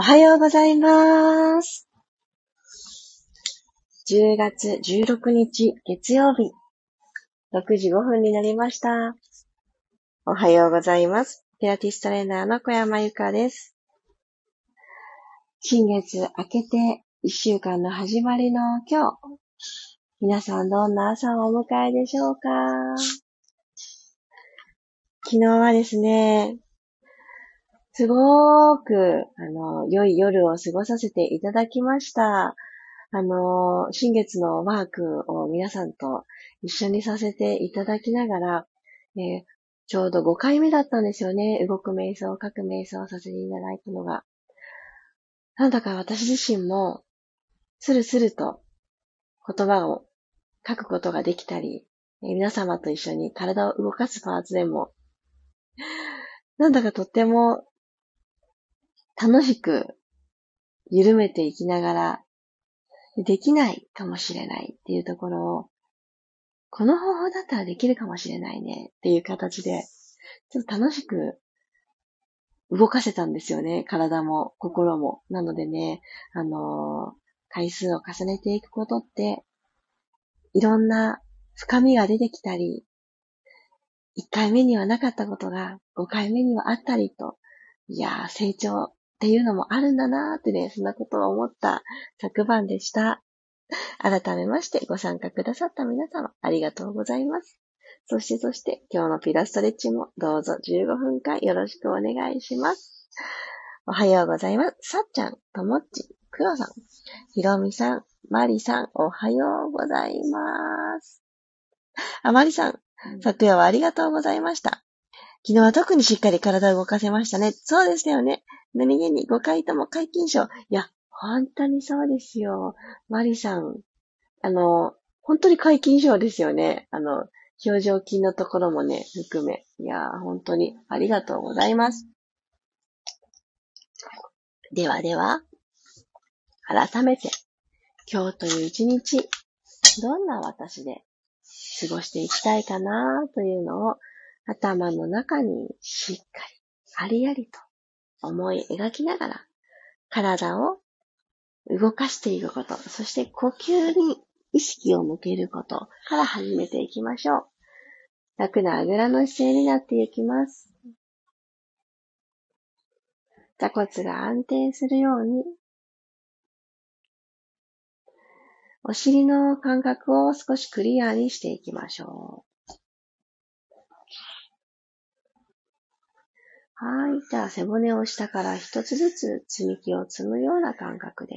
おはようございます。10月16日月曜日、6時5分になりました。おはようございます。ピラティストレーナーの小山由かです。新月明けて1週間の始まりの今日、皆さんどんな朝をお迎えでしょうか昨日はですね、すごーく、あの、良い夜を過ごさせていただきました。あの、新月のワークを皆さんと一緒にさせていただきながら、えー、ちょうど5回目だったんですよね。動く瞑想、書く瞑想をさせていただいたのが。なんだか私自身も、スルスルと言葉を書くことができたり、皆様と一緒に体を動かすパーツでも、なんだかとっても楽しく緩めていきながら、できないかもしれないっていうところを、この方法だったらできるかもしれないねっていう形で、ちょっと楽しく動かせたんですよね。体も心も。なのでね、あのー、回数を重ねていくことって、いろんな深みが出てきたり、1回目にはなかったことが5回目にはあったりと、いやー、成長っていうのもあるんだなーってね、そんなことを思った昨晩でした。改めましてご参加くださった皆様、ありがとうございます。そしてそして今日のピラストレッチもどうぞ15分間よろしくお願いします。おはようございます。さっちゃん、ともっち、くろさん、ひろみさん、まりさん、おはようございます。あまりさん、昨夜はありがとうございました。昨日は特にしっかり体を動かせましたね。そうですよね。何気に5回とも解禁賞。いや、本当にそうですよ。マリさん。あの、本当に解禁賞ですよね。あの、表情筋のところもね、含め。いや本当にありがとうございます。ではでは、改めて、今日という一日、どんな私で過ごしていきたいかなというのを頭の中にしっかり、ありありと思い描きながら、体を動かしていくこと、そして呼吸に意識を向けることから始めていきましょう。楽なあぐらの姿勢になっていきます。座骨が安定するように、お尻の感覚を少しクリアにしていきましょう。はい。じゃあ、背骨を下から一つずつ積み木を積むような感覚で、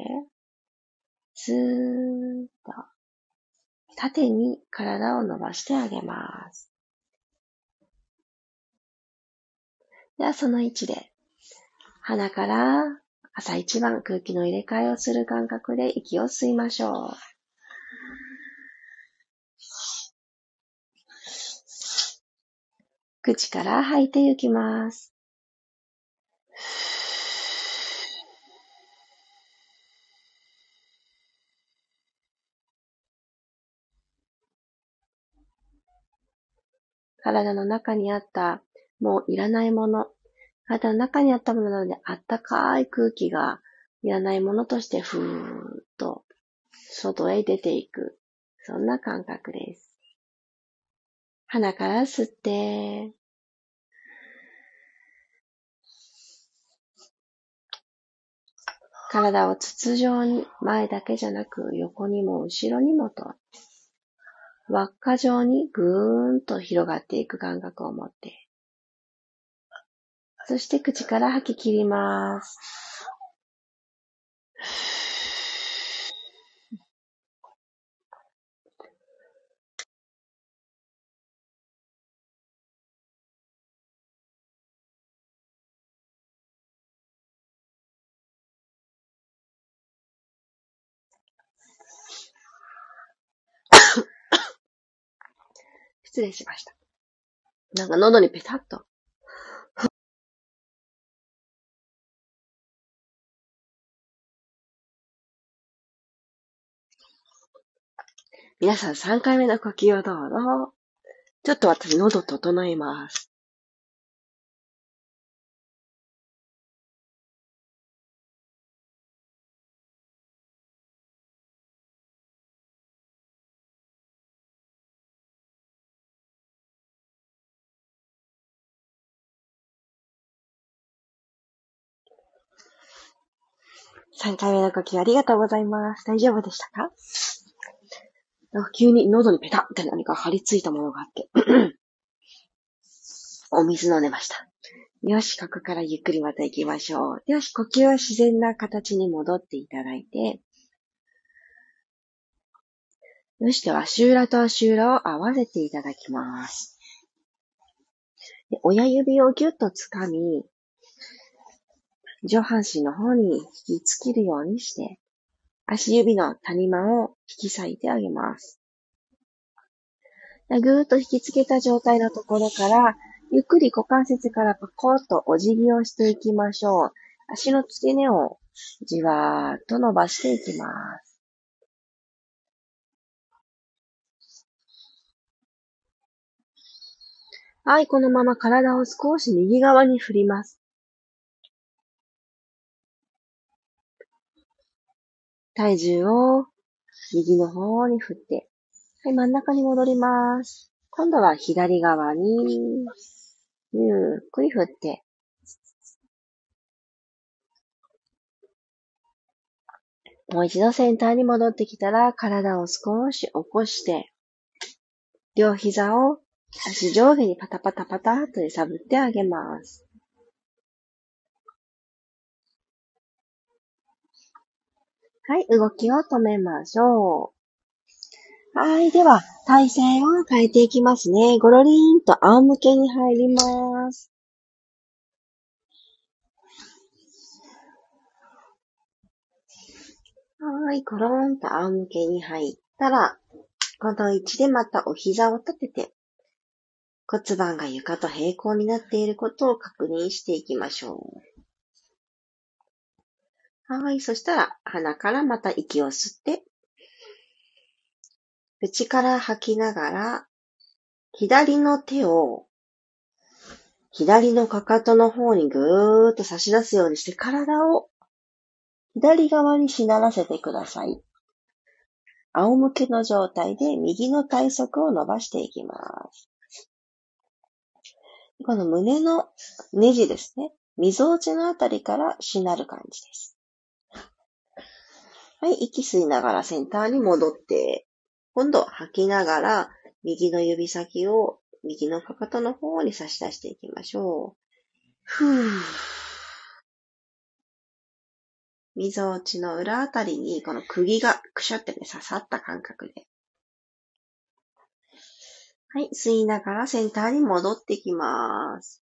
ずーっと縦に体を伸ばしてあげます。では、その位置で、鼻から朝一番空気の入れ替えをする感覚で息を吸いましょう。口から吐いていきます。体の中にあった、もういらないもの、体の中にあったものなので、あったかい空気がいらないものとしてふーっと外へ出ていく。そんな感覚です。鼻から吸って、体を筒状に前だけじゃなく横にも後ろにもと輪っか状にぐーんと広がっていく感覚を持って、そして口から吐き切ります。失礼しました。なんか喉にペタッと。皆さん3回目の呼吸をどうぞ。ちょっと私喉整えます。3回目の呼吸ありがとうございます。大丈夫でしたか？急に喉にペタって何か張り付いたものがあって お水飲んでました。よし、ここからゆっくりまた行きましょう。よし、呼吸は自然な形に戻っていただいて、よし、では、シューラとシューラを合わせていただきます。親指をぎゅっと掴み、上半身の方に引きつけるようにして、足指の谷間を引き裂いてあげます。ぐーっと引きつけた状態のところから、ゆっくり股関節からパコッとお辞儀をしていきましょう。足の付け根をじわーっと伸ばしていきます。はい、このまま体を少し右側に振ります。体重を右の方に振って、はい、真ん中に戻ります。今度は左側にゆっくり振って、もう一度センターに戻ってきたら、体を少し起こして、両膝を足上下にパタパタパタと揺さぶってあげます。はい、動きを止めましょう。はい。では、体勢を変えていきますね。ゴロリンと仰向けに入ります。はい。ゴローンと仰向けに入ったら、この位置でまたお膝を立てて、骨盤が床と平行になっていることを確認していきましょう。はい。そしたら、鼻からまた息を吸って、口から吐きながら、左の手を左のかかとの方にぐーっと差し出すようにして体を左側にしならせてください。仰向けの状態で右の体側を伸ばしていきます。この胸のネジですね。溝落ちのあたりからしなる感じです。はい、息吸いながらセンターに戻って今度吐きながら、右の指先を右のかかとの方に差し出していきましょう。ふぅ。溝落ちの裏あたりに、この釘がくしゃってね、刺さった感覚で。はい、吸いながらセンターに戻ってきます。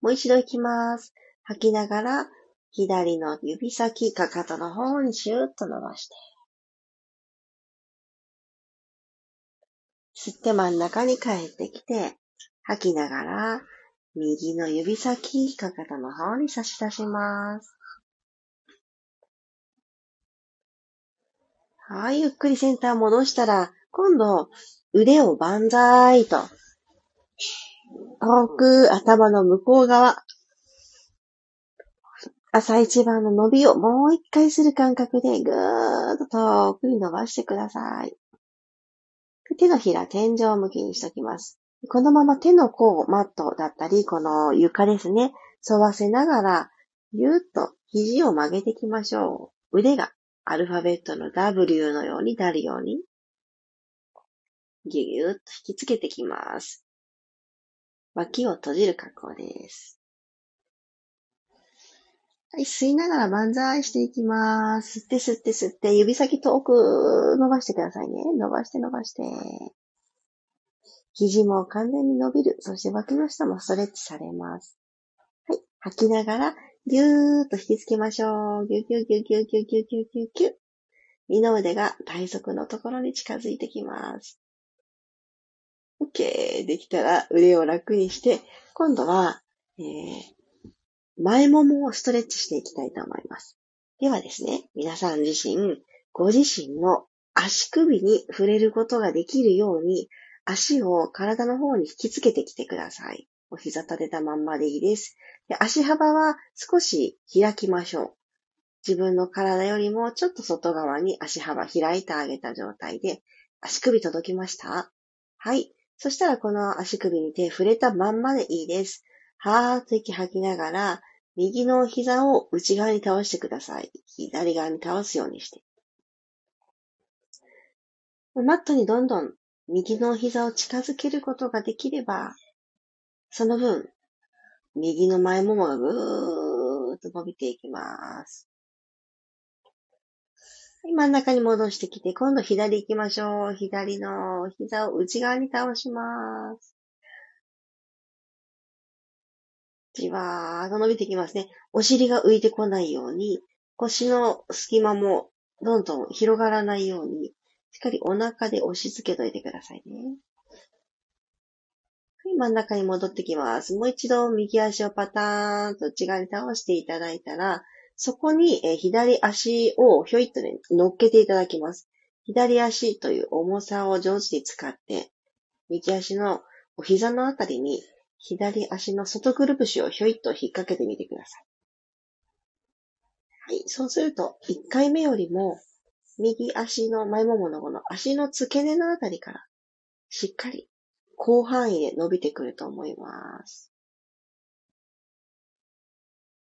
もう一度行きます。吐きながら、左の指先、かかとの方にシューッと伸ばして。吸って真ん中に帰ってきて、吐きながら、右の指先、かかとの方に差し出します。はい、ゆっくりセンター戻したら、今度、腕を万歳と、遠く頭の向こう側、朝一番の伸びをもう一回する感覚でぐーっと遠くに伸ばしてください。手のひら天井向きにしときます。このまま手の甲、マットだったり、この床ですね、沿わせながら、ゆーっと肘を曲げていきましょう。腕がアルファベットの W のようになるように、ぎゅぎゅーっと引きつけてきます。脇を閉じる格好です。はい、吸いながら万歳していきます。吸って吸って吸って、指先遠く伸ばしてくださいね。伸ばして伸ばして。肘も完全に伸びる。そして脇の下もストレッチされます。はい。吐きながら、ぎゅーっと引きつけましょう。ぎゅぎゅぎゅぎゅぎゅぎゅぎゅぎゅぎゅ。二の腕が体側のところに近づいてきます。OK。できたら腕を楽にして、今度は、えー、前ももをストレッチしていきたいと思います。ではですね、皆さん自身、ご自身の足首に触れることができるように、足を体の方に引きつけてきてください。お膝立てたまんまでいいです。で足幅は少し開きましょう。自分の体よりもちょっと外側に足幅開いてあげた状態で、足首届きました？はい。そしたらこの足首に手触れたまんまでいいです。はーっと息吐きながら、右の膝を内側に倒してください。左側に倒すようにして。マットにどんどん右の膝を近づけることができれば、その分、右の前ももがぐーっと伸びていきます。真ん中に戻してきて、今度左行きましょう。左の膝を内側に倒します。じわーっと伸びてきますね。お尻が浮いてこないように、腰の隙間もどんどん広がらないように、しっかりお腹で押し付けといてくださいね。はい、真ん中に戻ってきます。もう一度右足をパターンと内側に倒していただいたら、そこに、左足をひょいっとね、乗っけていただきます。左足という重さを上手に使って、右足のお膝のあたりに左足の外くるぶしをひょいっと引っ掛けてみてください。はい。そうすると、1回目よりも、右足の前もものこの足の付け根のあたりから、しっかり広範囲で伸びてくると思います。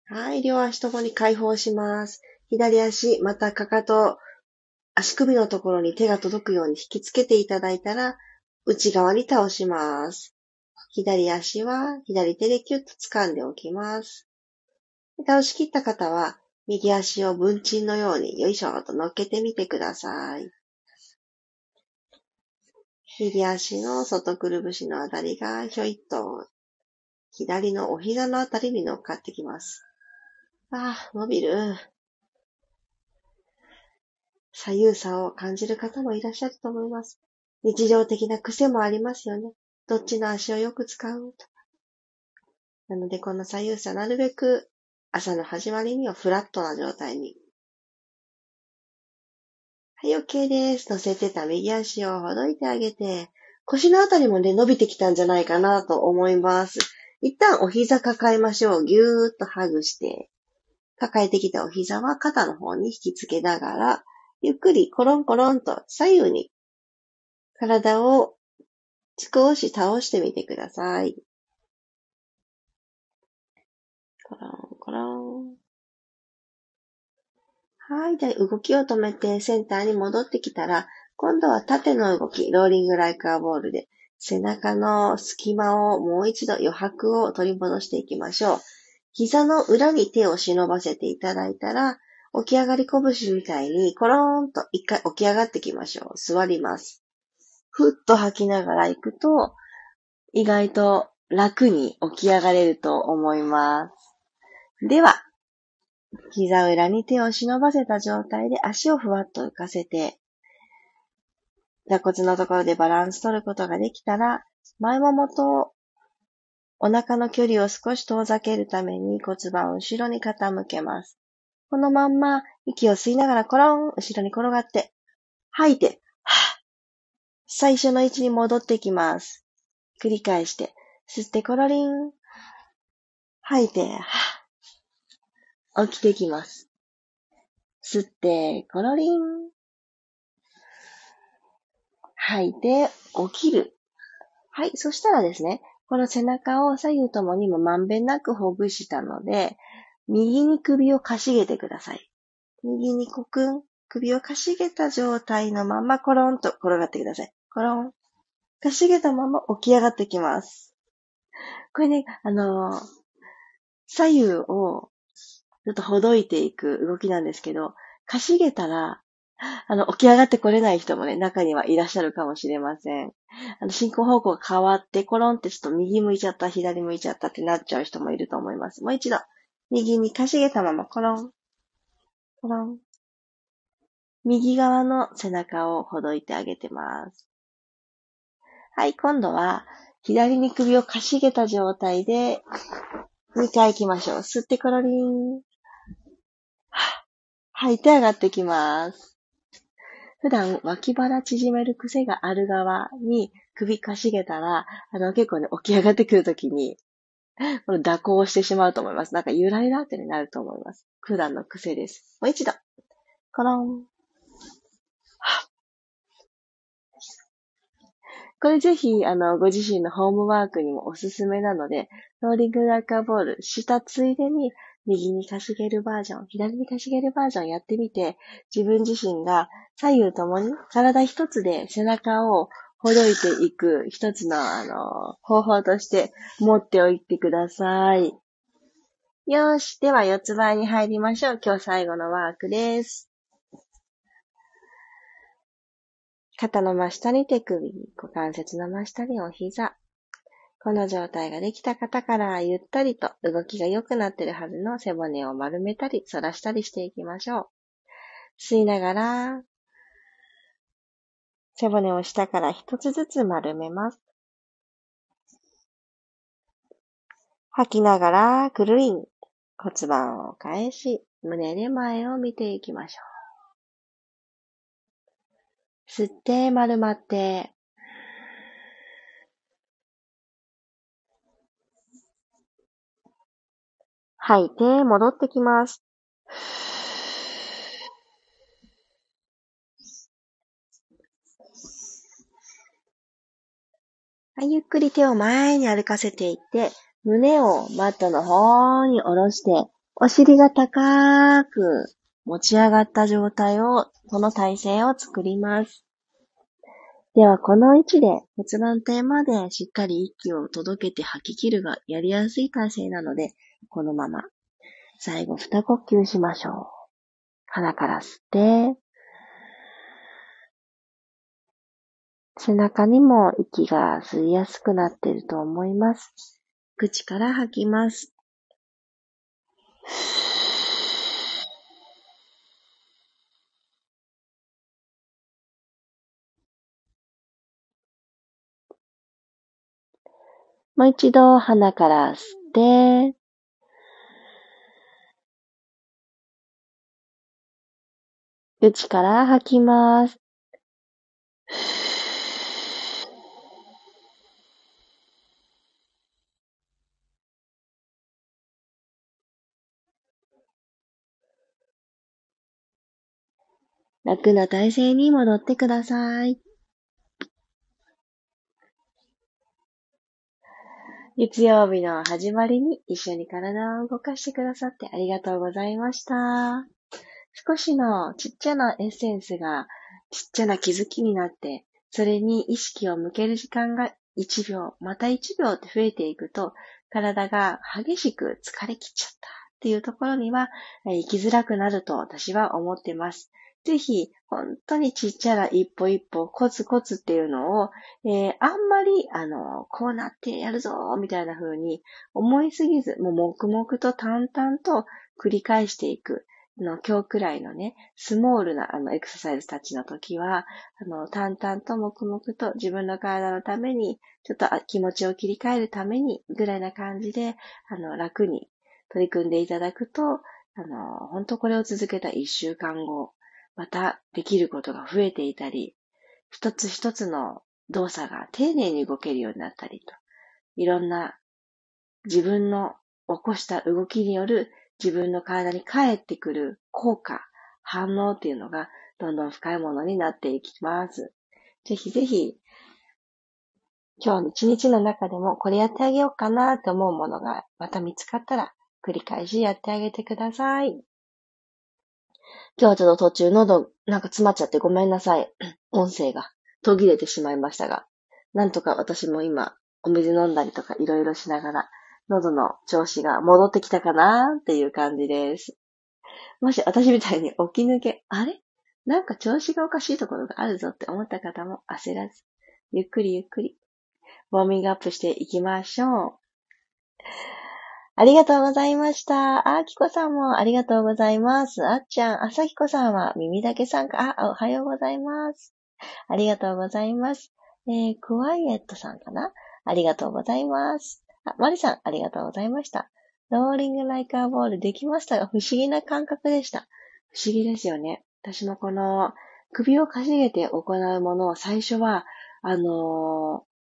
はい。両足ともに解放します。左足、またかかと、足首のところに手が届くように引きつけていただいたら、内側に倒します。左足は左手でキュッと掴んでおきます。倒し切った方は、右足を文鎮のようによいしょと乗っけてみてください。右足の外くるぶしのあたりがひょいっと左のお膝のあたりに乗っかってきます。ああ、伸びる。左右差を感じる方もいらっしゃると思います。日常的な癖もありますよね。どっちの足をよく使う？とか。なので、この左右差、なるべく朝の始まりにはフラットな状態に。はい、OK です。乗せてた右足をほどいてあげて、腰のあたりもね、伸びてきたんじゃないかなと思います。一旦お膝抱えましょう。ぎゅーっとハグして、抱えてきたお膝は肩の方に引きつけながら、ゆっくりコロンコロンと左右に体を少し倒してみてください。コロン、コロン。はい。で、動きを止めてセンターに戻ってきたら、今度は縦の動き、ローリングライカーボールで、背中の隙間をもう一度余白を取り戻していきましょう。膝の裏に手を忍ばせていただいたら、起き上がり拳みたいにコローンと一回起き上がってきましょう。座ります。ふっと吐きながら行くと、意外と楽に起き上がれると思います。では、膝裏に手を忍ばせた状態で足をふわっと浮かせて、座骨のところでバランス取ることができたら、前ももとお腹の距離を少し遠ざけるために骨盤を後ろに傾けます。このまんま息を吸いながらコロン、後ろに転がって、吐いて、はぁ最初の位置に戻ってきます。繰り返して、吸ってコロリン。吐いて、起きてきます。吸って、コロリン。吐いて、起きる。はい。そしたらですね、この背中を左右ともにもまんべんなくほぐしたので、右に首をかしげてください。右にこくん、首をかしげた状態のままコロンと転がってください。コロン。かしげたまま起き上がってきます。これね、あのー、左右をちょっとほどいていく動きなんですけど、かしげたら、あの、起き上がってこれない人もね、中にはいらっしゃるかもしれません。あの、進行方向が変わって、コロンってちょっと右向いちゃった、左向いちゃったってなっちゃう人もいると思います。もう一度、右にかしげたまま、コロン、コロン。右側の背中をほどいてあげてます。はい、今度は、左に首をかしげた状態で、2回行きましょう。吸ってコロリン。吐いて上がってきます。普段脇腹縮める癖がある側に首かしげたら、あの結構ね、起き上がってくるときに、この蛇行してしまうと思います。なんかゆらゆらってなると思います。普段の癖です。もう一度。コロン。これぜひ、あの、ご自身のホームワークにもおすすめなので、ローリングラッカーボールしたついでに、右にかしげるバージョン、左にかしげるバージョンやってみて、自分自身が左右ともに体一つで背中をほどいていく一つの、あの、方法として持っておいてください。よし。では、四つ倍に入りましょう。今日最後のワークです。肩の真下に手首、股関節の真下にお膝。この状態ができた方からゆったりと動きが良くなっているはずの背骨を丸めたり反らしたりしていきましょう。吸いながら、背骨を下から一つずつ丸めます。吐きながら、くるりん。骨盤を返し、胸で前を見ていきましょう。吸って丸まって、吐いて戻ってきます。はい、ゆっくり手を前に歩かせていって、胸をマットの方に下ろして、お尻が高く持ち上がった状態を、この体勢を作ります。では、この位置で骨盤底までしっかり息を届けて吐き切るがやりやすい体勢なので、このまま。最後、二呼吸しましょう。鼻から吸って、背中にも息が吸いやすくなっていると思います。口から吐きます。もう一度鼻から吸って、口から吐きます。楽な体勢に戻ってください。月曜日の始まりに一緒に体を動かしてくださってありがとうございました。少しのちっちゃなエッセンスがちっちゃな気づきになって、それに意識を向ける時間が1秒、また1秒って増えていくと、体が激しく疲れきっちゃったっていうところには、生きづらくなると私は思ってます。ぜひ、本当にちっちゃな一歩一歩、コツコツっていうのを、えー、あんまり、あの、こうなってやるぞみたいな風に思いすぎず、もう黙々と淡々と繰り返していく。の今日くらいのね、スモールなあのエクササイズたちの時は、あの、淡々と黙々と自分の体のために、ちょっと気持ちを切り替えるために、ぐらいな感じで、あの、楽に取り組んでいただくと、あの、本当これを続けた一週間後、またできることが増えていたり、一つ一つの動作が丁寧に動けるようになったりと、いろんな自分の起こした動きによる自分の体に返ってくる効果、反応っていうのがどんどん深いものになっていきます。ぜひぜひ、今日の一日の中でもこれやってあげようかなと思うものがまた見つかったら繰り返しやってあげてください。今日はちょっと途中喉なんか詰まっちゃってごめんなさい。音声が途切れてしまいましたが、なんとか私も今お水飲んだりとかいろいろしながら喉の調子が戻ってきたかなっていう感じです。もし私みたいに起き抜け、あれ？なんか調子がおかしいところがあるぞって思った方も焦らず、ゆっくりゆっくり、ウォーミングアップしていきましょう。ありがとうございました。あきこさんもありがとうございます。あっちゃん、あさひこさんは耳だけ参加。あ、おはようございます。ありがとうございます。えー、クワイエットさんかなありがとうございます。あ、マリさん、ありがとうございました。ローリングライカーボールできましたが、不思議な感覚でした。不思議ですよね。私もこの、首をかしげて行うものを最初は、あの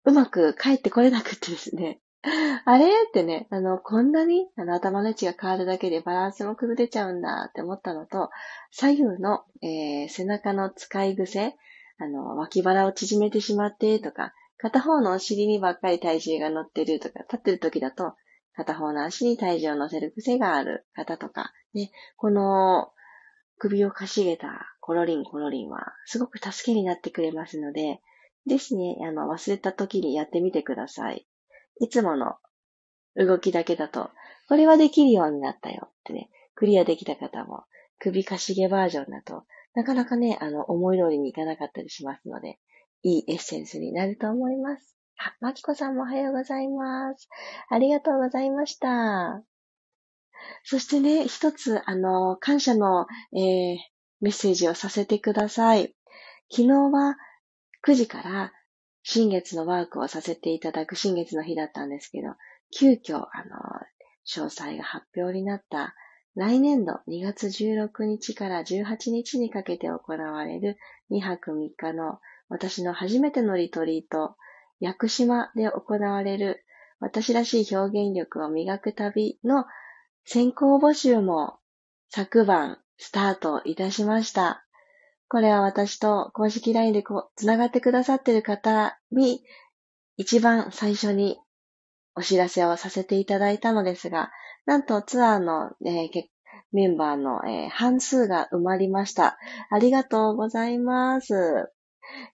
ー、うまく帰ってこれなくてですね。あれってね、あの、こんなにあの頭の位置が変わるだけでバランスも崩れちゃうんだって思ったのと、左右の、えー、背中の使い癖、あの、脇腹を縮めてしまってとか、片方のお尻にばっかり体重が乗ってるとか、立ってる時だと、片方の足に体重を乗せる癖がある方とか、ね、この首をかしげたコロリンコロリンはすごく助けになってくれますので、ですね、あの、忘れた時にやってみてください。いつもの動きだけだと、これはできるようになったよってね、クリアできた方も、首かしげバージョンだと、なかなかね、あの、思い通りにいかなかったりしますので、いいエッセンスになると思います。あ、まきこさんもおはようございます。ありがとうございました。そしてね、一つ、あの、感謝の、えー、メッセージをさせてください。昨日は9時から新月のワークをさせていただく新月の日だったんですけど、急遽、あの、詳細が発表になった来年度2月16日から18日にかけて行われる2泊3日の私の初めてのリトリート、屋久島で行われる私らしい表現力を磨く旅の先行募集も昨晩スタートいたしました。これは私と公式 LINE でこう、つながってくださっている方に一番最初にお知らせをさせていただいたのですが、なんとツアーの、えー、メンバーの、えー、半数が埋まりました。ありがとうございます。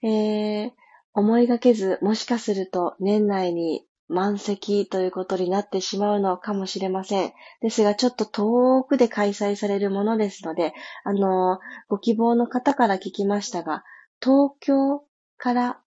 えー、思いがけず、もしかすると年内に満席ということになってしまうのかもしれません。ですが、ちょっと遠くで開催されるものですので、あの、ご希望の方から聞きましたが、東京から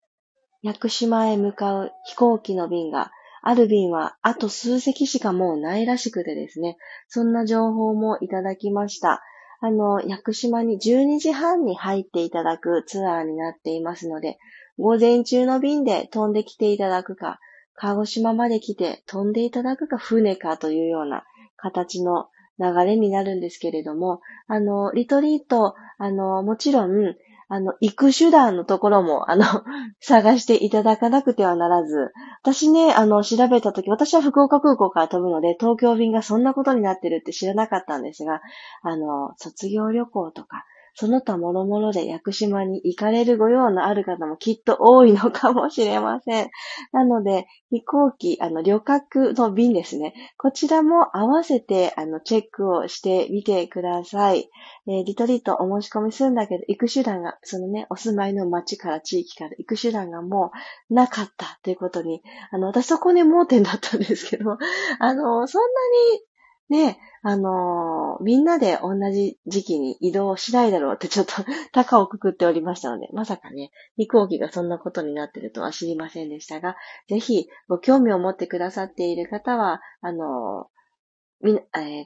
屋久島へ向かう飛行機の便が、ある便はあと数席しかもうないらしくてですね、そんな情報もいただきました。あの、屋久島に12時半に入っていただくツアーになっていますので、午前中の便で飛んできていただくか、鹿児島まで来て飛んでいただくか船かというような形の流れになるんですけれども、あの、リトリート、あの、もちろん、あの、行く手段のところも、あの、探していただかなくてはならず、私ね、あの、調べたとき、私は福岡空港から飛ぶので、東京便がそんなことになってるって知らなかったんですが、あの、卒業旅行とか、その他諸々で屋久島に行かれるご用のある方もきっと多いのかもしれません。なので、飛行機、あの、旅客の便ですね。こちらも合わせて、あの、チェックをしてみてください。えー、リトリートお申し込みするんだけど、行く手段が、そのね、お住まいの町から地域から行く手段がもうなかったということに、あの、私そこね、盲点だったんですけど、あの、そんなにね、あのー、みんなで同じ時期に移動しないだろうってちょっと 高をくくっておりましたので、まさかね、飛行機がそんなことになってるとは知りませんでしたが、ぜひご興味を持ってくださっている方は、あのー、み、えー、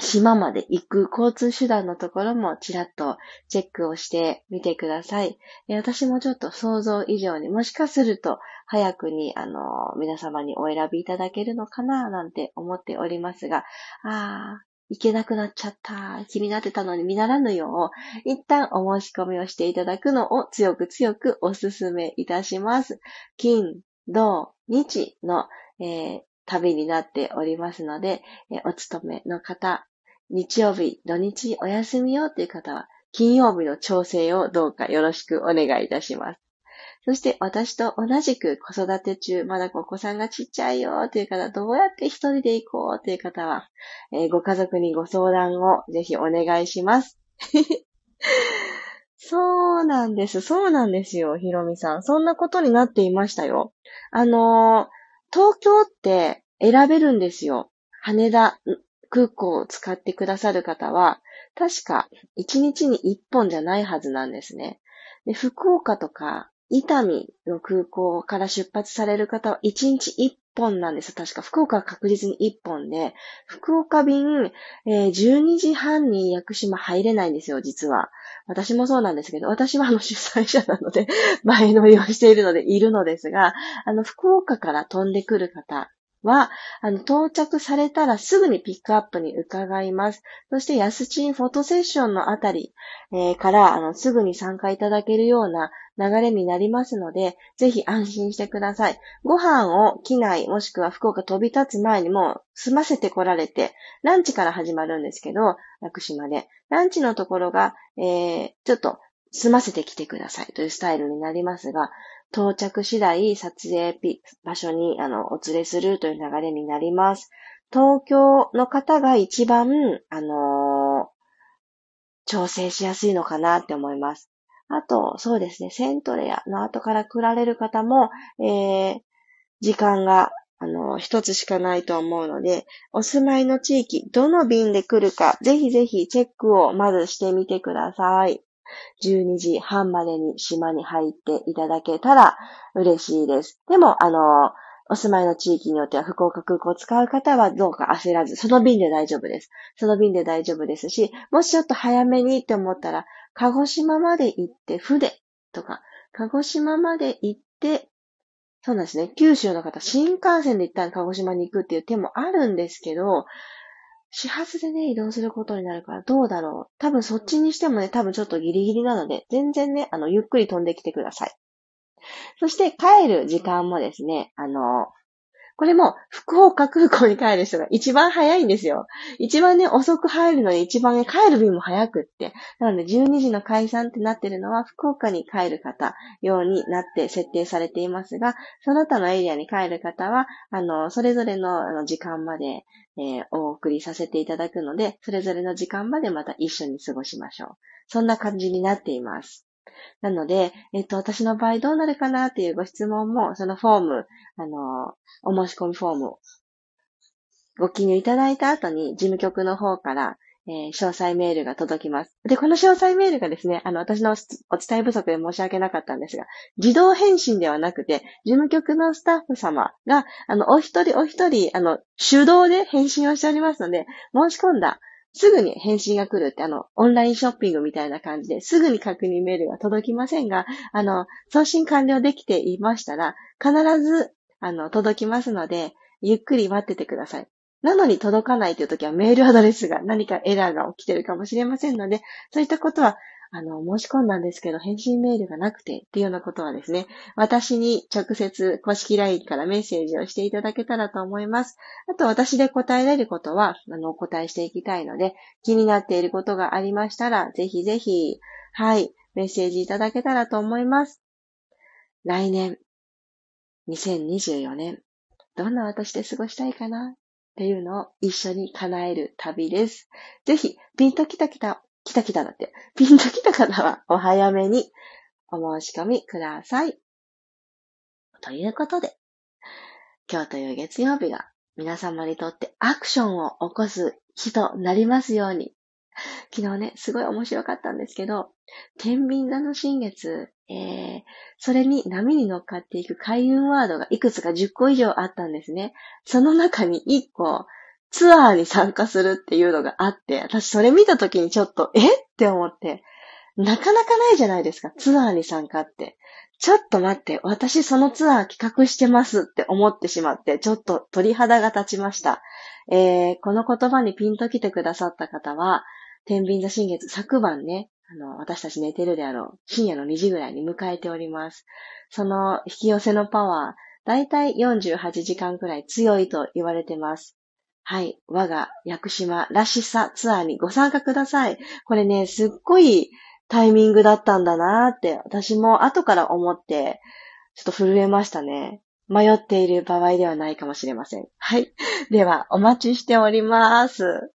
島まで行く交通手段のところもちらっとチェックをしてみてください。私もちょっと想像以上にもしかすると早くにあの皆様にお選びいただけるのかななんて思っておりますが、ああ、行けなくなっちゃった。気になってたのに見習らぬよう、一旦お申し込みをしていただくのを強く強くお勧めいたします。金、土、日の、えー、旅になっておりますので、お勤めの方、日曜日、土日お休みよっていう方は、金曜日の調整をどうかよろしくお願いいたします。そして私と同じく子育て中、まだお子さんがちっちゃいよという方、どうやって一人で行こうという方は、えー、ご家族にご相談をぜひお願いします。そうなんです。そうなんですよ、ひろみさん。そんなことになっていましたよ。あのー、東京って選べるんですよ。羽田、空港を使ってくださる方は、確か1日に1本じゃないはずなんですね。で福岡とか伊丹の空港から出発される方は1日1本なんです。確か福岡は確実に1本で、福岡便、えー、12時半に屋久島入れないんですよ、実は。私もそうなんですけど、私はあの主催者なので、前乗りをしているのでいるのですが、あの、福岡から飛んでくる方は、あの、到着されたらすぐにピックアップに伺います。そして、ヤスチンフォトセッションのあたり、えー、から、あの、すぐに参加いただけるような流れになりますので、ぜひ安心してください。ご飯を機内、もしくは福岡飛び立つ前にも済ませて来られて、ランチから始まるんですけど、屋久島で。ランチのところが、えー、ちょっと済ませてきてくださいというスタイルになりますが、到着次第撮影場所にあのお連れするという流れになります。東京の方が一番、あのー、調整しやすいのかなって思います。あと、そうですね、セントレアの後から来られる方も、えー、時間が、あの、一つしかないと思うので、お住まいの地域、どの便で来るか、ぜひぜひチェックをまずしてみてください。12時半までに島に入っていただけたら嬉しいです。でも、あの、お住まいの地域によっては福岡空港を使う方はどうか焦らず、その便で大丈夫です。その便で大丈夫ですし、もしちょっと早めにって思ったら、鹿児島まで行って船とか、鹿児島まで行って、そうなんですね。九州の方、新幹線で一旦鹿児島に行くっていう手もあるんですけど、始発でね、移動することになるからどうだろう。多分そっちにしてもね、多分ちょっとギリギリなので、全然ね、あの、ゆっくり飛んできてください。そして帰る時間もですね、あの、これも福岡空港に帰る人が一番早いんですよ。一番ね、遅く入るのに一番ね、帰る便も早くって。なので12時の解散ってなってるのは福岡に帰る方用になって設定されていますが、その他のエリアに帰る方は、あの、それぞれのあの時間まで、えー、お送りさせていただくので、それぞれの時間までまた一緒に過ごしましょう。そんな感じになっています。なので、えっと、私の場合どうなるかなっていうご質問も、そのフォーム、あの、お申し込みフォームご記入いただいた後に、事務局の方から、えー、詳細メールが届きます。で、この詳細メールがですね、あの、私のお伝え不足で申し訳なかったんですが、自動返信ではなくて、事務局のスタッフ様が、あの、お一人お一人、あの、手動で返信をしておりますので、申し込んだすぐに返信が来るって、あの、オンラインショッピングみたいな感じですぐに確認メールが届きませんが、あの、送信完了できていましたら、必ず、あの、届きますので、ゆっくり待っててください。なのに届かないという時はメールアドレスが何かエラーが起きてるかもしれませんので、そういったことはあの、申し込んだんですけど、返信メールがなくてっていうようなことはですね、私に直接公式 LINE からメッセージをしていただけたらと思います。あと、私で答えられることは、あの、お答えしていきたいので、気になっていることがありましたら、ぜひぜひ、はい、メッセージいただけたらと思います。来年、2024年、どんな私で過ごしたいかな？っていうのを一緒に叶える旅です。ぜひ、ピンときたきた来た来ただって。ピンと来た方はお早めにお申し込みください。ということで、今日という月曜日が皆様にとってアクションを起こす日となりますように。昨日ね、すごい面白かったんですけど、天秤座の新月、えー、それに波に乗っかっていく開運ワードがいくつか10個以上あったんですね。その中に1個、ツアーに参加するっていうのがあって、私それ見た時にちょっと、えって思って、なかなかないじゃないですか、ツアーに参加って。ちょっと待って、私そのツアー企画してますって思ってしまって、ちょっと鳥肌が立ちました。えー、この言葉にピンと来てくださった方は、天秤座新月昨晩ね、あの、私たち寝てるであろう、深夜の2時ぐらいに迎えております。その引き寄せのパワー、だいたい48時間くらい強いと言われてます。はい。我が屋久島らしさツアーにご参加ください。これね、すっごいタイミングだったんだなーって、私も後から思って、ちょっと震えましたね。迷っている場合ではないかもしれません。はい。では、お待ちしております。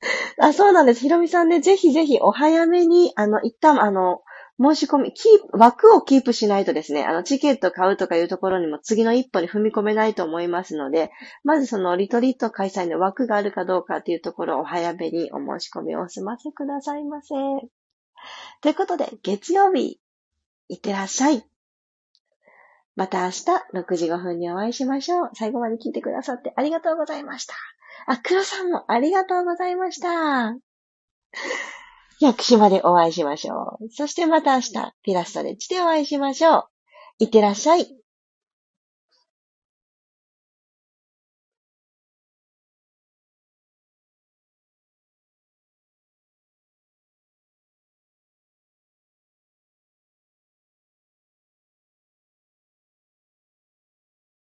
あ、そうなんです。ひろみさんね、ぜひぜひお早めに、あの、一旦、あの、申し込み、キープ、枠をキープしないとですね、あの、チケット買うとかいうところにも次の一歩に踏み込めないと思いますので、まずそのリトリート開催の枠があるかどうかっていうところをお早めにお申し込みを済ませくださいませ。ということで、月曜日、いってらっしゃい。また明日6時5分にお会いしましょう。最後まで聞いてくださってありがとうございました。あ、黒さんもありがとうございました。薬師までお会いしましょう。そしてまた明日、ピラストレッチでお会いしましょう。いってらっしゃい。